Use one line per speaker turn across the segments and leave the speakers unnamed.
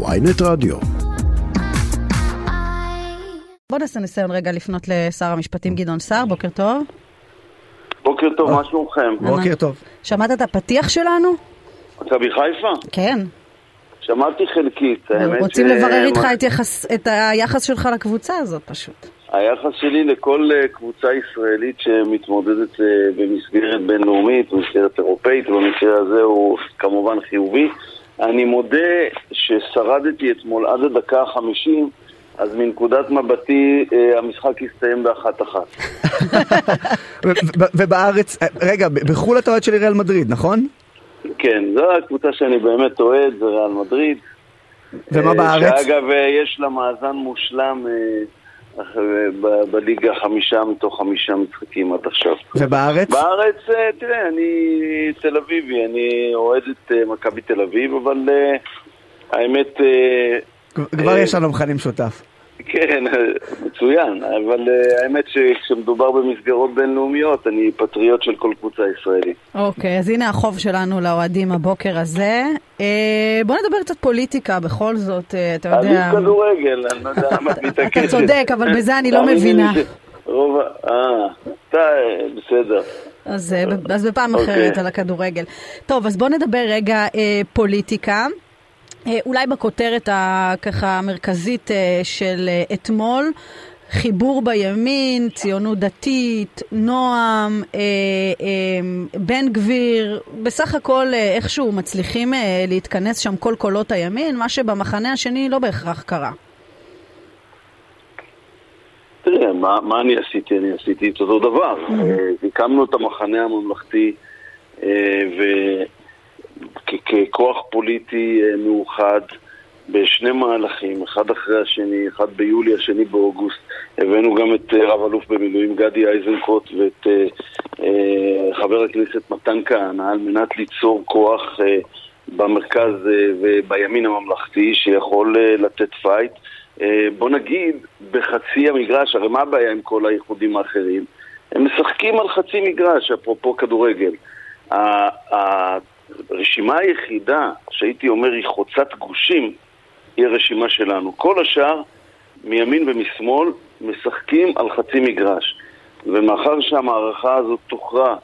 ויינט רדיו.
בוא נעשה ניסיון רגע לפנות לשר המשפטים גדעון סער, בוקר טוב.
בוקר טוב, מה שלומכם?
בוקר טוב.
שמעת את הפתיח שלנו?
מכבי חיפה?
כן.
שמעתי חלקית, האמת
רוצים
ש-
לברר איתך את יחס- את היחס שלך לקבוצה הזאת פשוט.
היחס שלי לכל אה, קבוצה ישראלית שמתמודדת אה, במסגרת בינלאומית, במסגרת אירופאית, במקרה הזה הוא כמובן חיובי. אני מודה ששרדתי אתמול עד הדקה החמישים, אז מנקודת מבטי אה, המשחק הסתיים באחת אחת.
ו- ו- ובארץ, רגע, בחו"ל אתה אוהד של ריאל מדריד, נכון?
כן, זו הקבוצה שאני באמת אוהד, זה ריאל מדריד.
ומה
אה,
בארץ?
שאגב, אה, יש לה מאזן מושלם בליגה חמישה מתוך חמישה משחקים עד עכשיו.
ובארץ?
בארץ, אה, תראה, אני תל אביבי, אני אוהד את אה, מכבי תל אביב, אבל אה, האמת,
כבר יש לנו מכנה משותף.
כן, מצוין, אבל אה, האמת שכשמדובר במסגרות בינלאומיות, אני פטריוט של כל קבוצה ישראלית.
אוקיי, אז הנה החוב שלנו לאוהדים הבוקר הזה. אה, בוא נדבר קצת פוליטיקה בכל זאת, אה, אתה
אני
יודע.
כדורגל, אני לא יודע למה את מתעקשת.
אתה צודק, אבל בזה אני לא מבינה.
רוב ה... אה, בסדר.
אז, בפעם
אוקיי.
אחרת על הכדורגל. טוב, אז בוא נדבר רגע אה, פוליטיקה. אה, אולי בכותרת הככה המרכזית אה, של אה, אתמול, חיבור בימין, ציונות דתית, נועם, אה, אה, בן גביר, בסך הכל אה, איכשהו מצליחים אה, להתכנס שם כל קולות הימין, מה שבמחנה השני לא בהכרח קרה.
תראה, מה, מה אני עשיתי? אני עשיתי את אותו דבר. אה, הקמנו את המחנה הממלכתי אה, וככוח פוליטי אה, מאוחד בשני מהלכים, אחד אחרי השני, אחד ביולי, השני באוגוסט. הבאנו גם את אה, רב אלוף במילואים גדי איזנקוט ואת אה, חבר הכנסת מתן כהנא על מנת ליצור כוח במרכז ובימין הממלכתי שיכול לתת fight. בוא נגיד, בחצי המגרש, הרי מה הבעיה עם כל האיחודים האחרים? הם משחקים על חצי מגרש, אפרופו כדורגל. הרשימה היחידה שהייתי אומר היא חוצת גושים היא הרשימה שלנו. כל השאר, מימין ומשמאל, משחקים על חצי מגרש. ומאחר שהמערכה הזאת תוכרע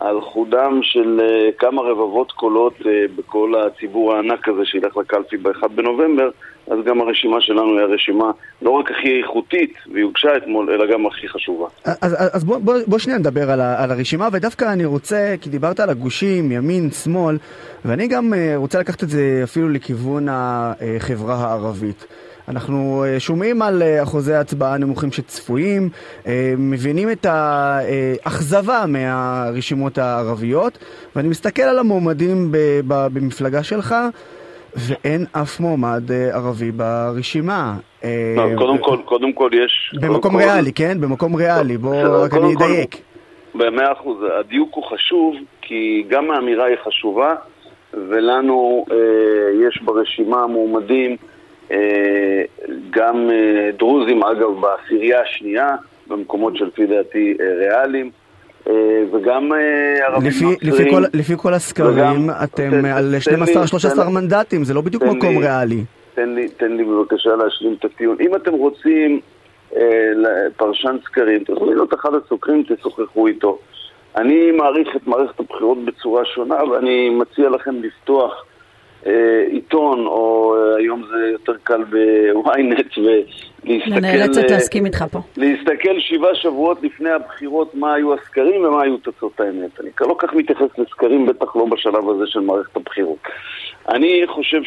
על חודם של uh, כמה רבבות קולות uh, בכל הציבור הענק הזה שילך לקלפי ב-1 בנובמבר, אז גם הרשימה שלנו היא הרשימה לא רק הכי איכותית, והיא הוגשה אתמול, אלא גם הכי חשובה.
אז, אז, אז בוא, בוא, בוא שנייה נדבר על, ה, על הרשימה, ודווקא אני רוצה, כי דיברת על הגושים, ימין, שמאל, ואני גם אה, רוצה לקחת את זה אפילו לכיוון החברה הערבית. אנחנו אה, שומעים על אה, אחוזי ההצבעה הנמוכים שצפויים, מבינים את האכזבה מהרשימות הערביות, ואני מסתכל על המועמדים במפלגה שלך, ואין אף מועמד אה, ערבי ברשימה. אה,
לא, קודם כל, קודם כל יש...
במקום ריאלי, כן? במקום ריאלי, בוא
בסדר,
רק אני אדייק.
במאה אחוז, הדיוק הוא חשוב, כי גם האמירה היא חשובה, ולנו אה, יש ברשימה מועמדים אה, גם אה, דרוזים, אגב, בעשירייה השנייה, במקומות שלפי דעתי אה, ריאליים, וגם אה, ערבים
לפי,
נוצרים.
לפי, כל, לפי כל הסקרים, אתם על
תן לי-
12-13
תן-
מנדטים, זה לא בדיוק מקום
לי-
ריאלי.
תן לי, תן לי בבקשה להשלים את הטיעון. אם אתם רוצים אה, פרשן סקרים, תזמינו את אחד הסוקרים, תשוחחו איתו. אני מעריך את מערכת הבחירות בצורה שונה, ואני מציע לכם לפתוח אה, עיתון, או אה, היום זה יותר קל בוויינט, ולהסתכל...
אני נאלצת
אה,
להסכים איתך פה.
להסתכל שבעה שבועות לפני הבחירות מה היו הסקרים ומה היו תוצאות האמת. אני לא כך מתייחס לסקרים, בטח לא בשלב הזה של מערכת הבחירות. אני חושב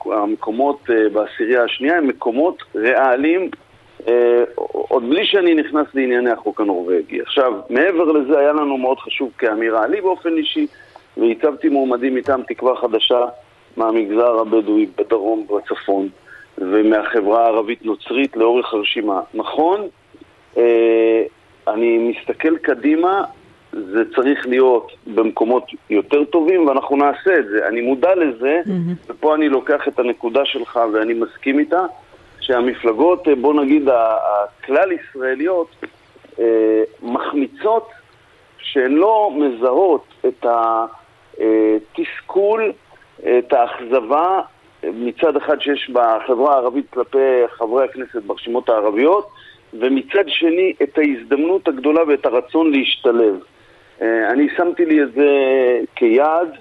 שהמקומות אה, בעשירייה השנייה הם מקומות ריאליים, אה, עוד בלי שאני נכנס לענייני החוק הנורבגי. עכשיו, מעבר לזה היה לנו מאוד חשוב כאמירה, לי באופן אישי, והצבתי מועמדים מטעם תקווה חדשה מהמגזר הבדואי בדרום ובצפון. ומהחברה הערבית-נוצרית לאורך הרשימה. נכון, אה, אני מסתכל קדימה, זה צריך להיות במקומות יותר טובים, ואנחנו נעשה את זה. אני מודע לזה, ופה אני לוקח את הנקודה שלך ואני מסכים איתה, שהמפלגות, אה, בוא נגיד, ה- הכלל-ישראליות, אה, מחמיצות שהן לא מזהות את התסכול, את האכזבה מצד אחד שיש בחברה הערבית כלפי חברי הכנסת ברשימות הערביות, ומצד שני את ההזדמנות הגדולה ואת הרצון להשתלב. אה, אני שמתי לי את זה כיעד,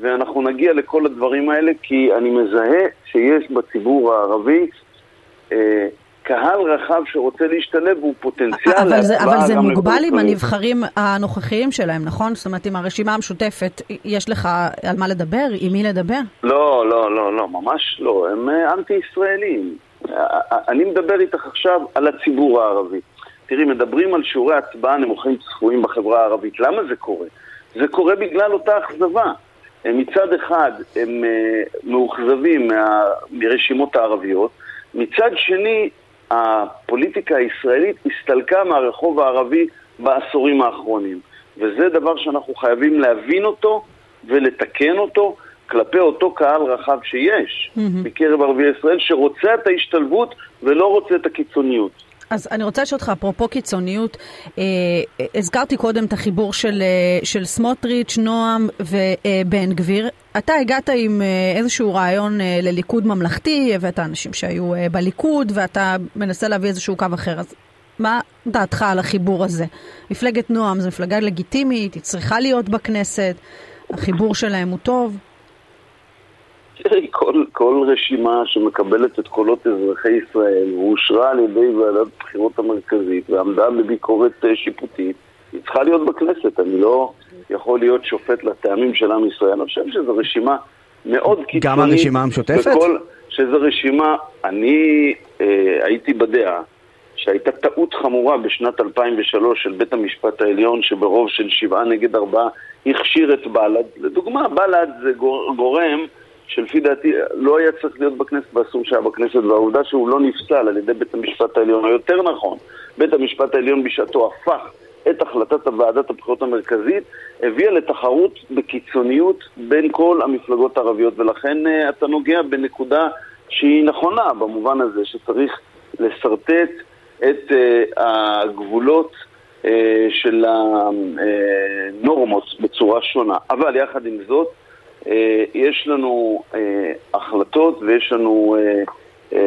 ואנחנו נגיע לכל הדברים האלה כי אני מזהה שיש בציבור הערבי אה, קהל רחב שרוצה להשתלב הוא פוטנציאל
אבל זה, אבל זה מוגבל עם הנבחרים הנוכחיים שלהם, נכון? זאת אומרת, עם הרשימה המשותפת, יש לך על מה לדבר? עם מי לדבר?
לא, לא, לא, לא, ממש לא. הם אה, אנטי-ישראלים. אני מדבר איתך עכשיו על הציבור הערבי. תראי, מדברים על שיעורי הצבעה נמוכים צפויים בחברה הערבית. למה זה קורה? זה קורה בגלל אותה אכזבה. מצד אחד הם אה, מאוכזבים מרשימות הערביות, מצד שני הפוליטיקה הישראלית הסתלקה מהרחוב הערבי בעשורים האחרונים. וזה דבר שאנחנו חייבים להבין אותו ולתקן אותו כלפי אותו קהל רחב שיש mm-hmm. מקרב ערביי ישראל שרוצה את ההשתלבות ולא רוצה את הקיצוניות.
אז אני רוצה לשאול אותך, אפרופו קיצוניות, אה, הזכרתי קודם את החיבור של, אה, של סמוטריץ', נועם ובן אה, גביר. אתה הגעת עם אה, איזשהו רעיון אה, לליכוד ממלכתי, הבאת אנשים שהיו אה, בליכוד, ואתה מנסה להביא איזשהו קו אחר. אז מה דעתך על החיבור הזה? מפלגת נועם זו מפלגה לגיטימית, היא צריכה להיות בכנסת, החיבור שלהם הוא טוב.
כל, כל רשימה שמקבלת את קולות אזרחי ישראל ואושרה על ידי ועדת הבחירות המרכזית ועמדה בביקורת שיפוטית, היא צריכה להיות בכנסת. אני לא יכול להיות שופט לטעמים של עם ישראל. אני חושב שזו רשימה מאוד קיצונית.
גם הרשימה המשותפת? בכל,
שזו רשימה, אני אה, הייתי בדעה שהייתה טעות חמורה בשנת 2003 של בית המשפט העליון, שברוב של שבעה נגד ארבעה הכשיר את בל"ד. לדוגמה, בל"ד זה גורם שלפי דעתי לא היה צריך להיות בכנסת ואסור שהיה בכנסת, והעובדה שהוא לא נפסל על ידי בית המשפט העליון, או יותר נכון, בית המשפט העליון בשעתו הפך את החלטת ועדת הבחירות המרכזית, הביאה לתחרות בקיצוניות בין כל המפלגות הערביות, ולכן uh, אתה נוגע בנקודה שהיא נכונה במובן הזה, שצריך לשרטט את uh, הגבולות uh, של הנורמות בצורה שונה. אבל יחד עם זאת, אה, יש לנו אה, החלטות ויש לנו אה,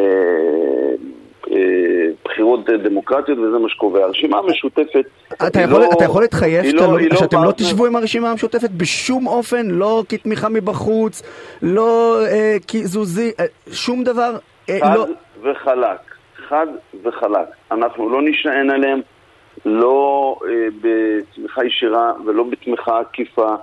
בחירות דמוקרטיות וזה מה שקובע. הרשימה המשותפת
אתה יכול, לא, אתה יכול להתחייב שאתם לא, לא, שאתם לא תשבו עם הרשימה המשותפת בשום אופן, לא כתמיכה מבחוץ, לא אה, קיזוזי, אה, שום דבר?
אה, חד לא... וחלק, חד וחלק. אנחנו לא נשען עליהם, לא אה, בתמיכה ישירה ולא בתמיכה עקיפה.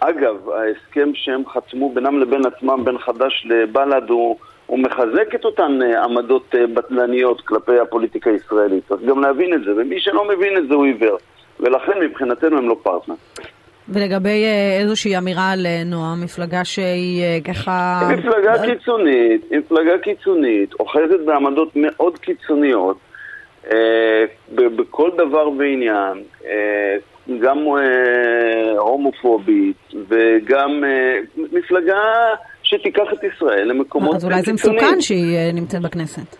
אגב, ההסכם שהם חתמו בינם לבין עצמם, בין חד"ש לבל"ד, הוא, הוא מחזק את אותן אה, עמדות אה, בטלניות כלפי הפוליטיקה הישראלית. צריך גם להבין את זה, ומי שלא מבין את זה הוא עיוור. ולכן מבחינתנו הם לא פרטנר.
ולגבי אה, איזושהי אמירה על נועם, מפלגה שהיא ככה...
היא מפלגה קיצונית, היא מפלגה קיצונית, אוחזת בעמדות מאוד קיצוניות, אה, בכל דבר ועניין, אה, גם אה, הומופובית וגם מפלגה שתיקח את ישראל למקומות
אז אולי זה מסוכן שהיא אה, נמצאת בכנסת.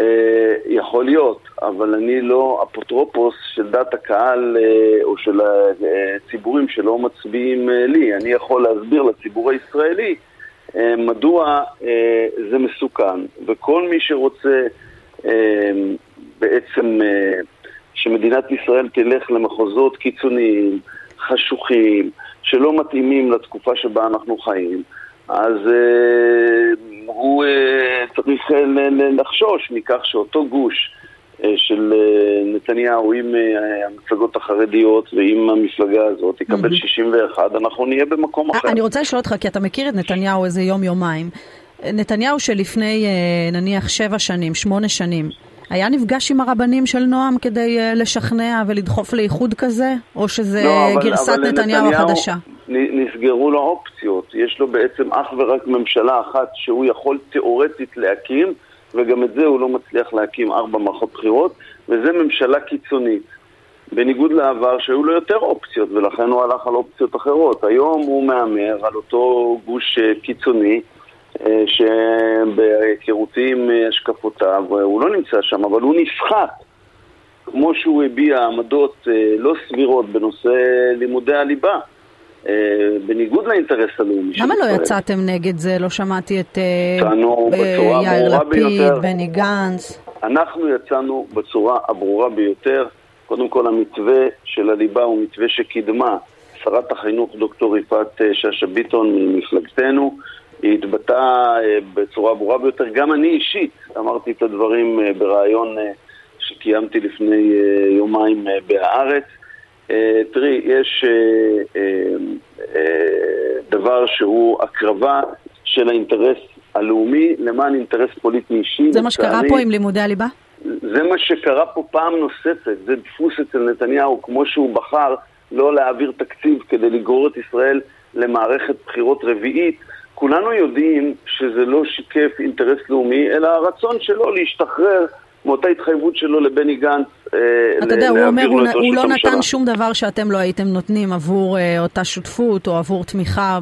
אה, יכול להיות, אבל אני לא אפוטרופוס של דת הקהל אה, או של הציבורים שלא מצביעים לי. אני יכול להסביר לציבור הישראלי מדוע זה מסוכן. וכל מי שרוצה בעצם... שמדינת ישראל תלך למחוזות קיצוניים, חשוכים, שלא מתאימים לתקופה שבה אנחנו חיים, אז אה, הוא אה, צריך לחשוש מכך שאותו גוש אה, של אה, נתניהו עם אה, המפלגות החרדיות ועם המפלגה הזאת יקבל mm-hmm. 61, אנחנו נהיה במקום אחר.
אני רוצה לשאול אותך, כי אתה מכיר את נתניהו איזה יום-יומיים. נתניהו שלפני אה, נניח שבע שנים, שמונה שנים, היה נפגש עם הרבנים של נועם כדי uh, לשכנע ולדחוף לאיחוד כזה? או שזה לא, אבל, גרסת אבל נתניהו, החדשה?
נסגרו לו אופציות. יש לו בעצם אך ורק ממשלה אחת שהוא יכול תיאורטית להקים, וגם את זה הוא לא מצליח להקים ארבע מערכות בחירות, וזה ממשלה קיצונית. בניגוד לעבר שהיו לו יותר אופציות, ולכן הוא הלך על אופציות אחרות. היום הוא מהמר על אותו גוש אה, קיצוני, אה, שבהיכרותי עם אה, השקפותיו, הוא לא נמצא שם, אבל הוא נסחט. כמו שהוא הביע עמדות אה, לא סבירות בנושא לימודי הליבה. אה, בניגוד לאינטרס הלאומי
של ישראל. למה לא יצאתם נגד זה? לא שמעתי את אה,
יאיר
לפיד, בני גנץ.
אנחנו יצאנו בצורה הברורה ביותר. קודם כל המתווה של הליבה הוא מתווה שקידמה שרת החינוך דוקטור יפעת שאשא ביטון ממפלגתנו. היא התבטאה בצורה ברורה ביותר. גם אני אישית אמרתי את הדברים בריאיון שקיימתי לפני יומיים בהארץ. תראי, יש דבר שהוא הקרבה של האינטרס הלאומי למען אינטרס פוליטי אישי.
זה מה שקרה פה עם לימודי הליבה?
זה מה שקרה פה פעם נוספת, זה דפוס אצל נתניהו, כמו שהוא בחר לא להעביר תקציב כדי לגרור את ישראל למערכת בחירות רביעית. כולנו יודעים שזה לא שיקף אינטרס לאומי, אלא הרצון שלו להשתחרר מאותה התחייבות שלו לבני גנץ
אה, אתה יודע, הוא אומר, הוא, הוא לא נתן שום דבר שאתם לא הייתם נותנים עבור אה, אותה שותפות או עבור תמיכה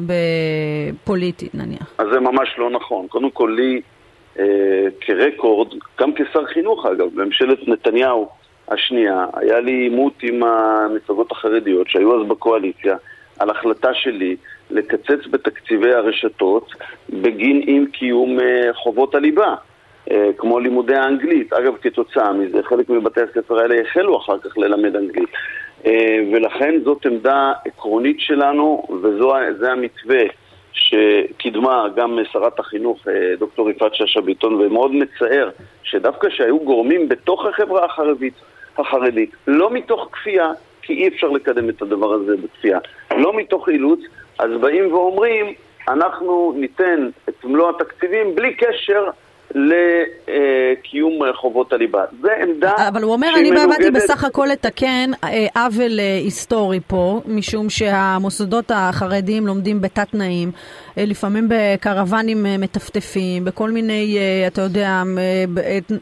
פוליטית נניח.
אז זה ממש לא נכון. קודם כל לי, אה, כרקורד, גם כשר חינוך אגב, בממשלת נתניהו השנייה, היה לי עימות עם המפלגות החרדיות שהיו אז בקואליציה על החלטה שלי לקצץ בתקציבי הרשתות בגין עם קיום אה, חובות הליבה. אה, כמו לימודי האנגלית. אגב, כתוצאה מזה, חלק מבתי הספר האלה החלו אחר כך ללמד אנגלית. אה, ולכן זאת עמדה עקרונית שלנו, וזה המתווה שקידמה גם שרת החינוך, דוקטור יפעת שאשא ביטון, ומאוד מצער שדווקא שהיו גורמים בתוך החברה החרדית, החרדית, לא מתוך כפייה, כי אי אפשר לקדם את הדבר הזה בכפייה, לא מתוך אילוץ, אז באים ואומרים, אנחנו ניתן את מלוא התקציבים בלי קשר לקיום חובות הליבה. זה עמדה
אבל הוא אומר, אני באתי בסך הכל לתקן אה, עוול אה, היסטורי פה, משום שהמוסדות החרדיים לומדים בתת תנאים, אה, לפעמים בקרוונים מטפטפים, בכל מיני, אתה יודע,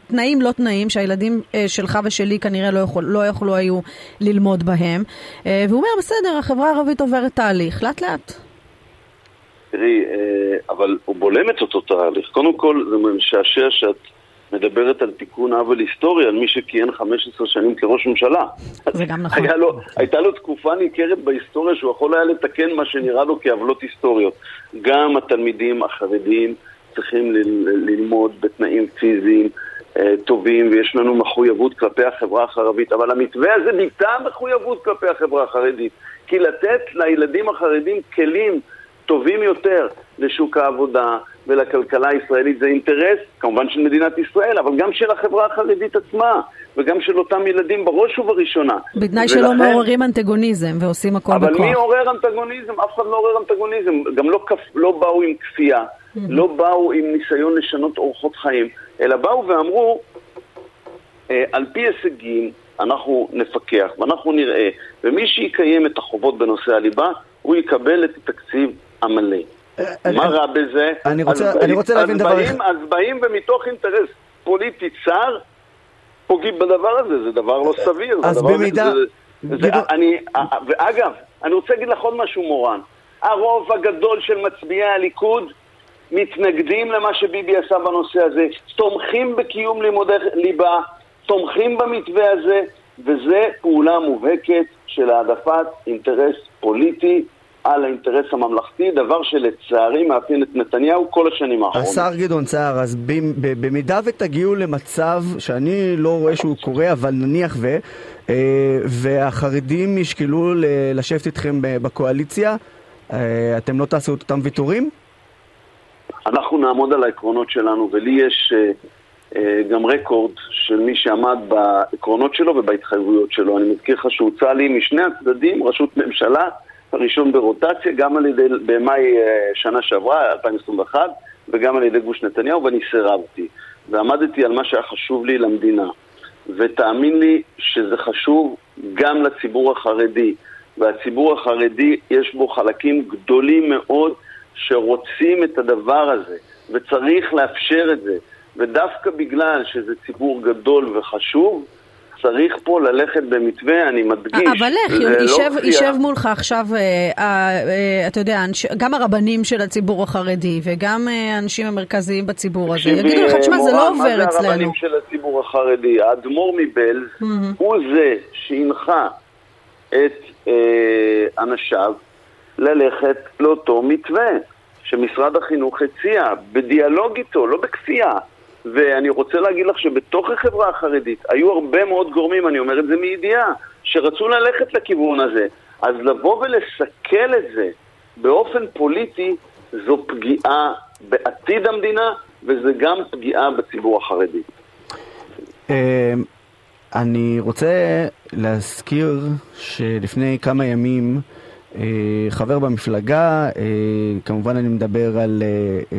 תנאים לא תנאים, שהילדים שלך ושלי כנראה לא, יכול, לא יכלו היו ללמוד בהם. והוא אומר, בסדר, החברה הערבית עוברת תהליך, לאט לאט.
תראי, אה, אבל הוא בולם את אותו תהליך. קודם כל, זה משעשע שאת מדברת על תיקון עוול היסטורי, על מי שכיהן 15 שנים כראש ממשלה.
זה גם נכון.
לו, הייתה לו תקופה ניכרת בהיסטוריה שהוא יכול היה לתקן מה שנראה לו כעוולות היסטוריות. גם התלמידים החרדים צריכים ללמוד בתנאים פיזיים. אה, טובים ויש לנו מחויבות כלפי החברה החרדית, אבל המתווה הזה ביטא מחויבות כלפי החברה החרדית. כי לתת לילדים החרדים כלים טובים יותר לשוק העבודה ולכלכלה הישראלית זה אינטרס, כמובן של מדינת ישראל, אבל גם של החברה החרדית עצמה, וגם של אותם ילדים בראש ובראשונה.
בתנאי ולכן... שלא מעוררים אנטגוניזם ועושים הכל
אבל
בכוח.
אבל מי עורר אנטגוניזם? אף אחד לא עורר אנטגוניזם. גם לא, כפ... לא באו עם כפייה, mm-hmm. לא באו עם ניסיון לשנות אורחות חיים, אלא באו ואמרו, אה, על פי הישגים אנחנו נפקח ואנחנו נראה, ומי שיקיים את החובות בנושא הליבה, הוא יקבל את התקציב המלא. אה, אה, מה רע בזה?
אני רוצה להבין דבר אחד.
אז באים ומתוך אינטרס פוליטי צר, פוגעים בדבר הזה, זה דבר לא סביר.
אז במידה...
ואגב, אני רוצה להגיד לך עוד משהו, מורן. הרוב הגדול של מצביעי הליכוד מתנגדים למה שביבי עשה בנושא הזה, תומכים בקיום לימודי ליבה, תומכים במתווה הזה, וזה פעולה מובהקת של העדפת אינטרס פוליטי על האינטרס הממלכתי, דבר שלצערי מאפיין את נתניהו כל השנים האחרונות.
השר גדעון סער, אז במידה ותגיעו למצב שאני לא רואה שהוא קורה, אבל נניח ו... אה, והחרדים ישקלו לשבת איתכם בקואליציה, אה, אתם לא תעשו את אותם ויתורים?
אנחנו נעמוד על העקרונות שלנו, ולי יש אה, גם רקורד של מי שעמד בעקרונות שלו ובהתחייבויות שלו. אני מזכיר לך שהוצע לי משני הצדדים, ראשות ממשלה, הראשון ברוטציה, גם על ידי, במאי אה, שנה שעברה, 2021, וגם על ידי גוש נתניהו, ואני סירבתי. ועמדתי על מה שהיה חשוב לי למדינה. ותאמין לי שזה חשוב גם לציבור החרדי. והציבור החרדי, יש בו חלקים גדולים מאוד שרוצים את הדבר הזה, וצריך לאפשר את זה. ודווקא בגלל שזה ציבור גדול וחשוב, צריך פה ללכת במתווה, אני מדגיש.
אבל איך, יישב, לא יישב מולך עכשיו, אה, אה, אתה יודע, אנש, גם הרבנים של הציבור החרדי וגם אה, האנשים המרכזיים בציבור הזה, יגידו לך, תשמע, זה לא עובר אצלנו. מה זה
הרבנים של הציבור החרדי? האדמו"ר מבלז mm-hmm. הוא זה שהנחה את אה, אנשיו ללכת לאותו מתווה שמשרד החינוך הציע, בדיאלוג איתו, לא בכפייה. ואני רוצה להגיד לך שבתוך החברה החרדית היו הרבה מאוד גורמים, אני אומר את זה מידיעה, שרצו ללכת לכיוון הזה. אז לבוא ולסכל את זה באופן פוליטי זו פגיעה בעתיד המדינה וזה גם פגיעה בציבור החרדי.
אה, אני רוצה להזכיר שלפני כמה ימים אה, חבר במפלגה, אה, כמובן אני מדבר על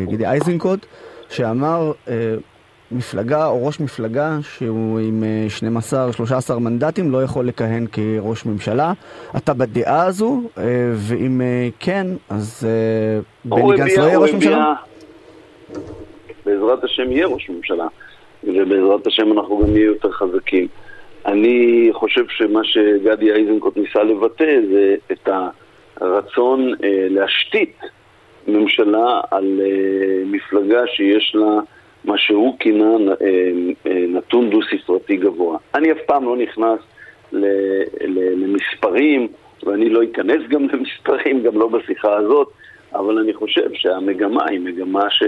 גידי איזנקוט, שאמר מפלגה או ראש מפלגה שהוא עם 12-13 מנדטים לא יכול לכהן כראש ממשלה. אתה בדעה הזו, ואם כן, אז בני גנץ לא יהיה ראש ממשלה?
בעזרת השם יהיה ראש ממשלה. ובעזרת השם אנחנו גם נהיה יותר חזקים. אני חושב שמה שגדי איזנקוט ניסה לבטא זה את הרצון אה, להשתית ממשלה על אה, מפלגה שיש לה מה שהוא כינה אה, אה, נתון דו-ספרתי גבוה. אני אף פעם לא נכנס למספרים, ואני לא אכנס גם למספרים, גם לא בשיחה הזאת, אבל אני חושב שהמגמה היא מגמה ש...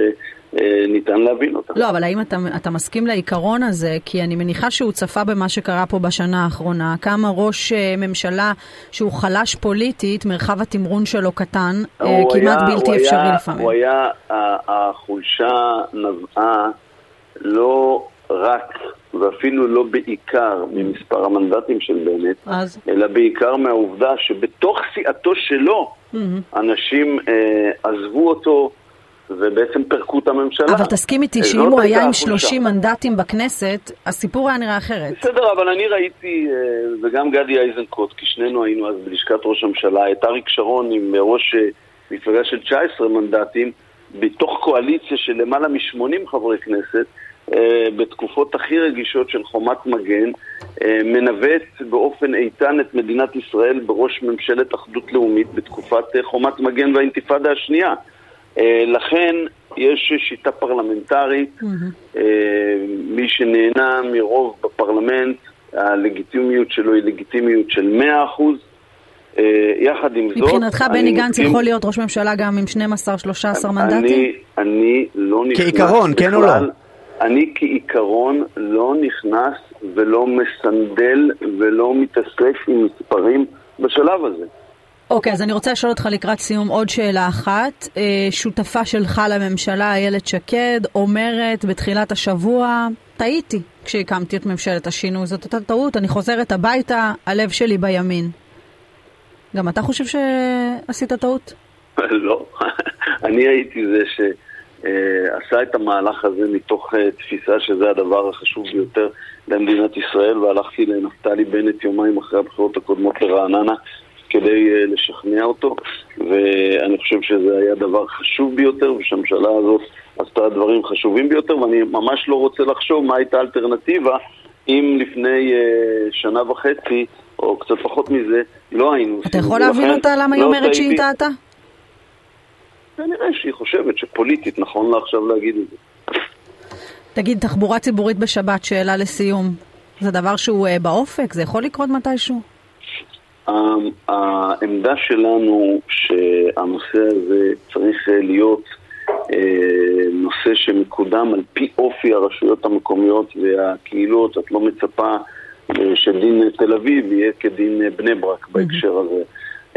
אה, ניתן להבין אותה.
לא, אבל האם אתה, אתה מסכים לעיקרון הזה? כי אני מניחה שהוא צפה במה שקרה פה בשנה האחרונה. כמה ראש אה, ממשלה שהוא חלש פוליטית, מרחב התמרון שלו קטן, אה, כמעט היה, בלתי אפשרי
היה,
לפעמים.
הוא היה, החולשה נבעה לא רק ואפילו לא בעיקר ממספר המנדטים של בנט, אז? אלא בעיקר מהעובדה שבתוך סיעתו שלו mm-hmm. אנשים אה, עזבו אותו ובעצם פירקו את הממשלה.
אבל תסכים איתי שאם הוא היה עם 30 מנדטים בכנסת, הסיפור היה נראה אחרת.
בסדר, אבל אני ראיתי, אה, וגם גדי איזנקוט, כי שנינו היינו אז בלשכת ראש הממשלה, את אריק שרון עם ראש אה, מפלגה של 19 מנדטים, בתוך קואליציה של למעלה מ-80 חברי כנסת, אה, בתקופות הכי רגישות של חומת מגן, מנווט באופן איתן את מדינת ישראל בראש ממשלת אחדות לאומית בתקופת חומת מגן והאינתיפאדה השנייה. אה, לכן יש שיטה פרלמנטרית. מי שנהנה מרוב בפרלמנט, הלגיטימיות שלו היא לגיטימיות של 100%. אה, יחד עם
זאת... מבחינתך בני גנץ יכול להיות ראש ממשלה גם עם 12-13 מנדטים?
אני, אני לא נכנס...
כעיקרון, כן או לא?
אני כעיקרון לא נכנס ולא מסנדל ולא מתעסק עם מספרים בשלב הזה.
אוקיי, okay, אז אני רוצה לשאול אותך לקראת סיום עוד שאלה אחת. אה, שותפה שלך לממשלה, איילת שקד, אומרת בתחילת השבוע, טעיתי כשהקמתי את ממשלת השינוי. זאת הייתה טעות, אני חוזרת הביתה, הלב שלי בימין. גם אתה חושב שעשית טעות?
לא. אני הייתי זה שעשה את המהלך הזה מתוך אה, תפיסה שזה הדבר החשוב ביותר למדינת ישראל, והלכתי לנפתלי בנט יומיים אחרי הבחירות הקודמות לרעננה. כדי אה, לשכנע אותו, ואני חושב שזה היה דבר חשוב ביותר, ושהממשלה הזאת עשתה דברים חשובים ביותר, ואני ממש לא רוצה לחשוב מה הייתה האלטרנטיבה אם לפני שנה וחצי, או קצת פחות מזה, לא היינו.
אתה יכול להבין אותה למה היא לא אומרת שהיא טעתה?
כנראה שהיא חושבת שפוליטית נכון לה עכשיו להגיד את זה.
תגיד, תחבורה ציבורית בשבת, שאלה לסיום. זה דבר שהוא uh, באופק? זה יכול לקרות מתישהו?
העמדה שלנו שהנושא הזה צריך להיות אה, נושא שמקודם על פי אופי הרשויות המקומיות והקהילות, את לא מצפה אה, שדין תל אביב יהיה כדין בני ברק בהקשר הזה.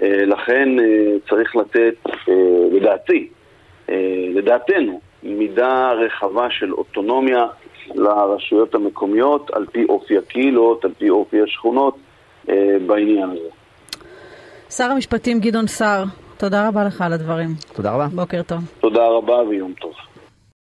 אה, לכן צריך לתת, לדעתי, לדעתנו, מידה רחבה של אוטונומיה לרשויות המקומיות על פי אופי הקהילות, על פי אופי השכונות. בעניין הזה.
שר המשפטים גדעון סער, תודה רבה לך על הדברים.
תודה רבה.
בוקר טוב.
תודה רבה ויום טוב.